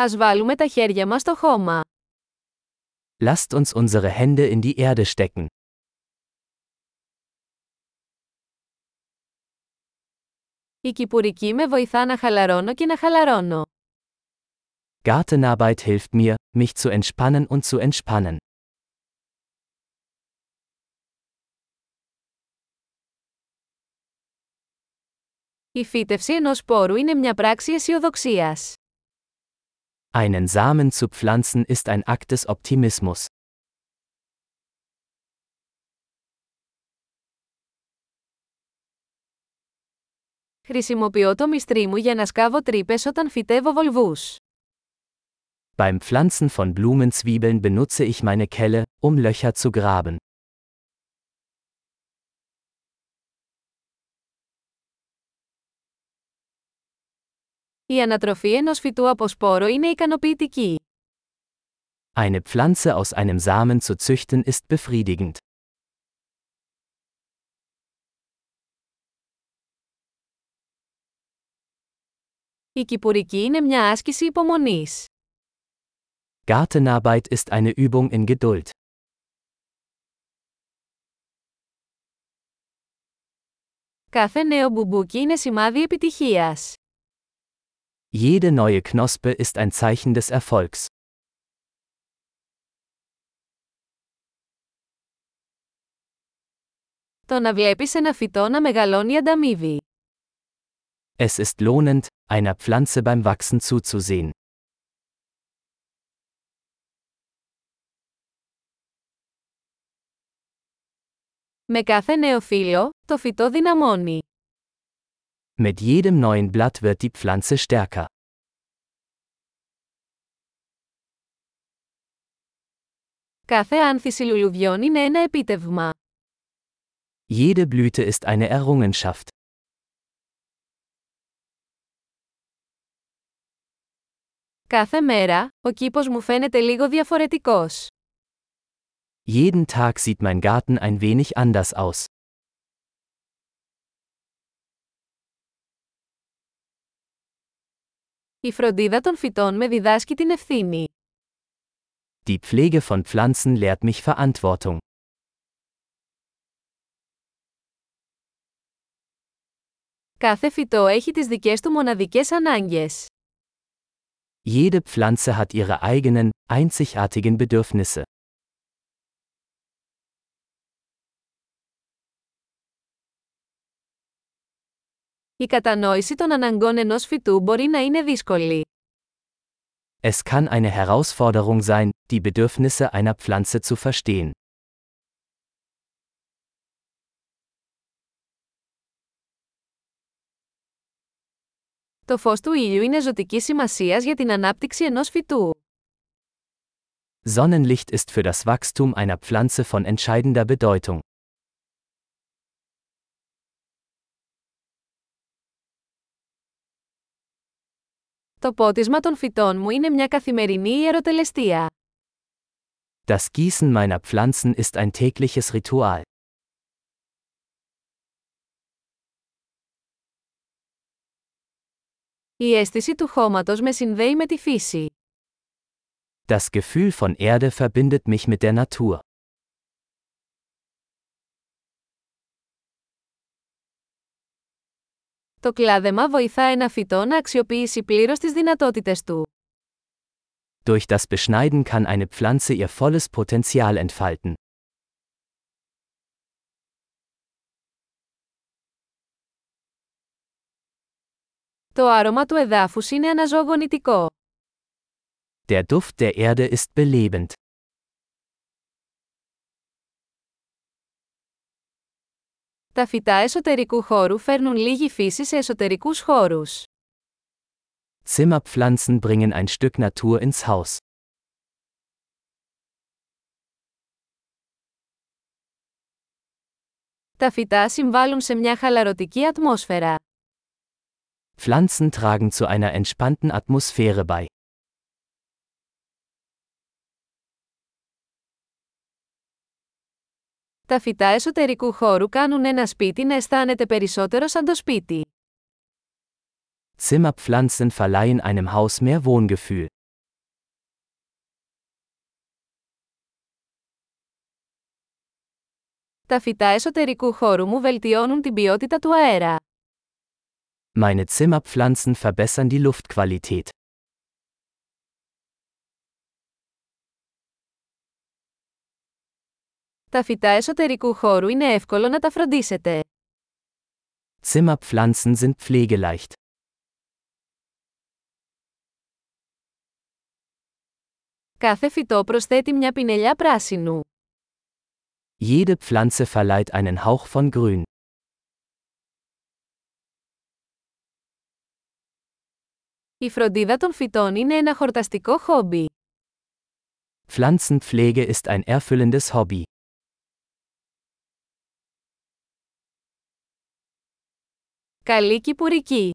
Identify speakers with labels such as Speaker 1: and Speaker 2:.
Speaker 1: Ας βάλουμε τα χέρια μας στο χώμα.
Speaker 2: Lasst uns unsere Hände in die Erde stecken.
Speaker 1: Η κυπουρική με βοηθά να χαλαρώνω και να χαλαρώνω.
Speaker 2: Gartenarbeit hilft mir, mich zu entspannen und zu entspannen.
Speaker 1: Η φύτευση ενός σπόρου είναι μια πράξη αισιοδοξίας.
Speaker 2: Einen Samen zu pflanzen ist ein Akt des Optimismus.
Speaker 1: Χρησιμοποιώ το μυστρί μου για να σκάβω τρύπες όταν φυτεύω βολβούς.
Speaker 2: Beim Pflanzen von Blumenzwiebeln benutze ich meine Kelle, um Löcher zu graben.
Speaker 1: Η ανατροφή ενός φυτού από σπόρο είναι ικανοποιητική.
Speaker 2: Eine Pflanze aus einem Samen zu züchten ist befriedigend.
Speaker 1: Η κυπουρική είναι μια άσκηση υπομονής.
Speaker 2: Gartenarbeit ist eine Übung in Geduld.
Speaker 1: Κάθε νέο μπουμπούκι είναι σημάδι επιτυχίας.
Speaker 2: Jede neue Knospe ist ein Zeichen des Erfolgs.
Speaker 1: Το να βλέπεις ένα φυτό να μεγαλώνει ανταμείβει.
Speaker 2: Es ist lohnend, einer Pflanze beim Wachsen zuzusehen.
Speaker 1: Με κάθε νέο φύλλο, το φυτό δυναμώνει.
Speaker 2: Mit jedem neuen Blatt wird die Pflanze stärker.
Speaker 1: Κάθε άνθηση λουλουδιών είναι ένα επίτευγμα.
Speaker 2: Jede Blüte ist eine Errungenschaft.
Speaker 1: Κάθε μέρα, ο κήπος μου φαίνεται λίγο διαφορετικός.
Speaker 2: Jeden Tag sieht mein Garten ein wenig anders aus.
Speaker 1: Η φροντίδα των φυτών με διδάσκει την ευθύνη.
Speaker 2: Die Pflege von Pflanzen lehrt mich Verantwortung.
Speaker 1: Κάθε φυτό έχει τις δικές του μοναδικές ανάγκες.
Speaker 2: Jede Pflanze hat ihre eigenen, einzigartigen Bedürfnisse.
Speaker 1: Η κατανόηση των αναγκών ενός φυτού μπορεί να είναι δύσκολη.
Speaker 2: Es kann eine Herausforderung sein, die Bedürfnisse einer Pflanze zu verstehen.
Speaker 1: Το φως του ήλιου είναι ζωτική σημασίας για την ανάπτυξη ενός φυτού.
Speaker 2: Sonnenlicht ist für das Wachstum einer Pflanze von entscheidender Bedeutung.
Speaker 1: Το πότισμα των φυτών μου είναι μια καθημερινή ιεροτελεστία.
Speaker 2: Das Gießen meiner Pflanzen ist ein tägliches Ritual.
Speaker 1: Η αίσθηση του χώματος με συνδέει με τη φύση.
Speaker 2: Das Gefühl von Erde verbindet mich mit der Natur.
Speaker 1: Το κλάδεμα βοηθά ένα φυτό να αξιοποιήσει πλήρως τις δυνατότητες του.
Speaker 2: Durch das Beschneiden kann eine Pflanze ihr volles Potenzial entfalten.
Speaker 1: Το άρωμα του εδάφους είναι αναζωογονητικό.
Speaker 2: Der Duft der Erde ist belebend.
Speaker 1: Τα φυτά εσωτερικού χώρου φέρνουν λίγη φύση σε εσωτερικούς χώρους.
Speaker 2: Zimmerpflanzen bringen ein Stück Natur ins Haus.
Speaker 1: Τα φυτά συμβάλλουν σε μια χαλαρωτική ατμόσφαιρα.
Speaker 2: Pflanzen tragen zu einer entspannten Atmosphäre bei.
Speaker 1: Τα φυτά εσωτερικού χώρου κάνουν ένα σπίτι να αισθάνεται περισσότερο σαν το σπίτι.
Speaker 2: Zimmerpflanzen verleihen einem Haus mehr Wohngefühl.
Speaker 1: Τα φυτά εσωτερικού χώρου μου βελτιώνουν την ποιότητα του αέρα.
Speaker 2: Meine Zimmerpflanzen verbessern die Luftqualität.
Speaker 1: Τα φυτά εσωτερικού χώρου είναι εύκολο να τα φροντίσετε.
Speaker 2: Zimmerpflanzen sind pflegeleicht.
Speaker 1: Κάθε φυτό προσθέτει μια πινελιά πράσινου.
Speaker 2: Jede Pflanze verleiht einen Hauch von Grün.
Speaker 1: Η φροντίδα των φυτών είναι ένα χορταστικό χόμπι.
Speaker 2: Pflanzenpflege ist ein erfüllendes Hobby.
Speaker 1: Καλή κυπουρική!